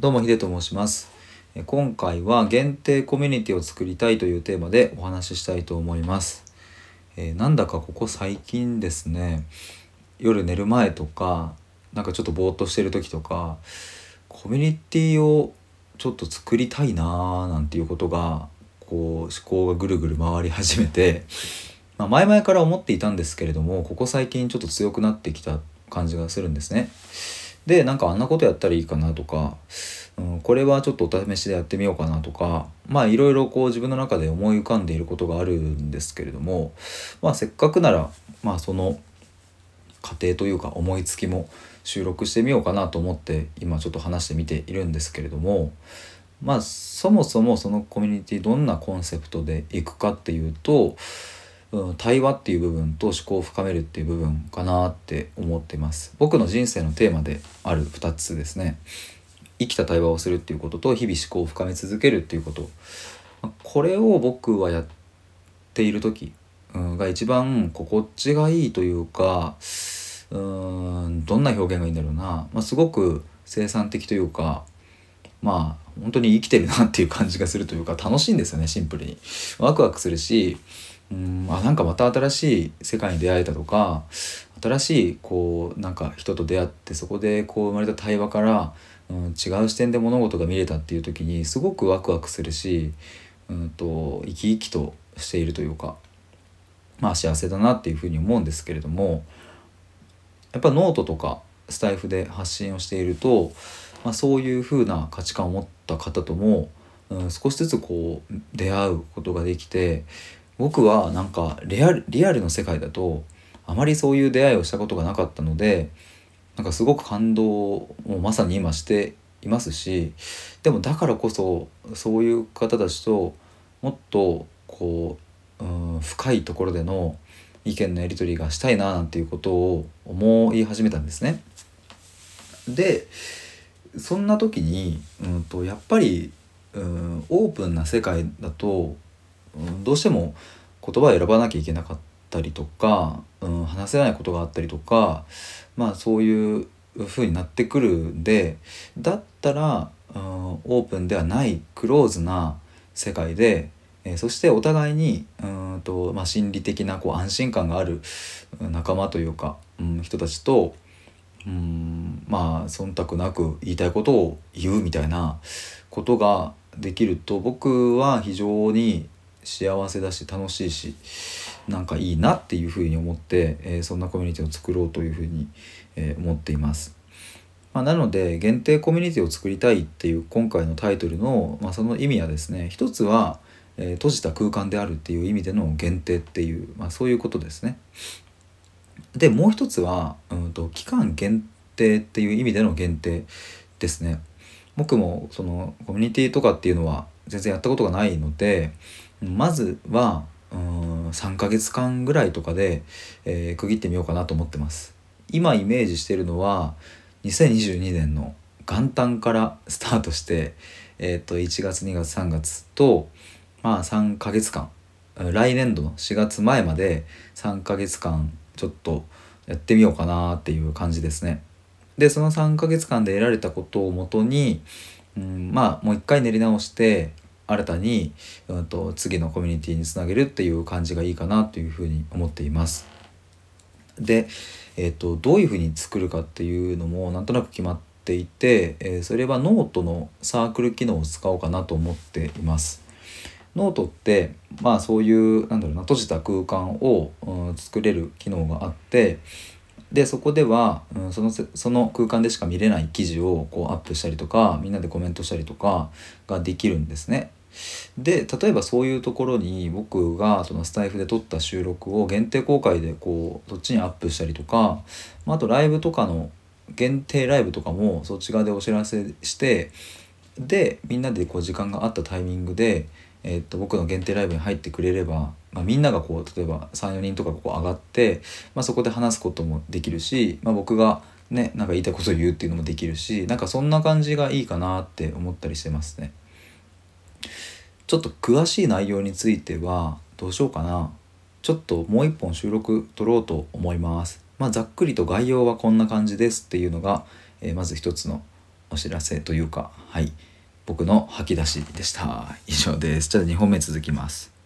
どうもヒデと申します。今回は限定コミュニティを作りたいというテーマでお話ししたいと思います。えーなんだかここ最近ですね。夜寝る前とかなんかちょっとぼーっとしてる時とかコミュニティをちょっと作りたいなーなんていうことがこう思考がぐるぐる回り始めて、まあ、前々から思っていたんですけれどもここ最近ちょっと強くなってきた感じがするんですね。でなんかあんなことやったらいいかなとか、うん、これはちょっとお試しでやってみようかなとかまあいろいろこう自分の中で思い浮かんでいることがあるんですけれどもまあせっかくならまあその過程というか思いつきも収録してみようかなと思って今ちょっと話してみているんですけれどもまあそもそもそのコミュニティどんなコンセプトでいくかっていうと、うん、対話っていう部分と思考を深めるっていう部分かなって思ってます。僕の人生のテーマである2つですね。生きた対話をするっていうことと日々思考を深め続けるっていうこと。これを僕はやっている時が一番心地がいいというかうんどんな表現がいいんだろうな、まあ、すごく生産的というかまあ本当に生きてるなっていう感じがするというか楽しいんですよねシンプルに。ワクワクするしうんあなんかまた新しい世界に出会えたとか新しいこうなんか人と出会ってそこでこう生まれた対話から、うん、違う視点で物事が見れたっていう時にすごくワクワクするし、うん、と生き生きとしているというかまあ幸せだなっていうふうに思うんですけれどもやっぱノートとかスタエフで発信をしていると、まあ、そういうふうな価値観を持った方とも、うん、少しずつこう出会うことができて僕はなんかリアルリアルの世界だとあまりそういう出会いをしたことがなかったのでなんかすごく感動をまさに今していますしでもだからこそそういう方たちともっとこう、うん、深いところでの意見のやり取りがしたいななんていうことを思い始めたんですね。でそんな時に、うん、とやっぱり、うん、オープンな世界だと、どうしても言葉を選ばなきゃいけなかったりとか、うん、話せないことがあったりとかまあそういう風になってくるんでだったら、うん、オープンではないクローズな世界で、えーそしてお互いにうんと、まあ、心理的なこう安心感がある仲間というか、うん、人たちとうんまあ忖度なく言いたいことを言うみたいなことができると僕は非常に幸せだし楽しいしなんかいいなっていうふうに思って、えーそんなコミュニティを作ろうというふうに、えー思っています。まあ、なので限定コミュニティを作りたいっていう今回のタイトルの、まあ、その意味はですね一つは、えー閉じた空間であるっていう意味での限定っていう、まあ、そういうことですね。でもう一つは、うん、と期間限定っていう意味での限定ですね。僕もそのコミュニティとかっていうのは全然やったことがないのでまずはうん3ヶ月間ぐらいとかで、えー区切ってみようかなと思ってます。今イメージしてるのは2022年の元旦からスタートして、えー、と1月2月3月とまあ3ヶ月間来年度の4月前まで3ヶ月間ちょっとやってみようかなっていう感じですね。でその3ヶ月間で得られたことをもとに、うん、まあもう一回練り直して新たに、うん、と次のコミュニティにつなげるっていう感じがいいかなというふうに思っています。で、えー、とどういうふうに作るかっていうのもなんとなく決まっていて、えーそれはノートのサークル機能を使おうかなと思っています。ノートってまあそういうなんだろうな閉じた空間を、うん作れる機能があってでそこでは、うん、そのその空間でしか見れない記事をこうアップしたりとかみんなでコメントしたりとかができるんですね。で例えばそういうところに僕がそのスタエフで撮った収録を限定公開でこうそっちにアップしたりとかまああとライブとかの限定ライブとかもそっち側でお知らせしてでみんなでこう時間があったタイミングで、えーっと僕の限定ライブに入ってくれれば、まあ、みんながこう例えば34人とかこう上がって、まあ、そこで話すこともできるし、まあ、僕がねなんか言いたいことを言うっていうのもできるしなんかそんな感じがいいかなって思ったりしてますね。ちょっと詳しい内容についてはどうしようかな。ちょっともう一本収録撮ろうと思います。まあ、ざっくりと概要はこんな感じですっていうのが、えーまず一つのお知らせというかはい。僕の吐き出しでした。以上です。じゃあ2本目続きます。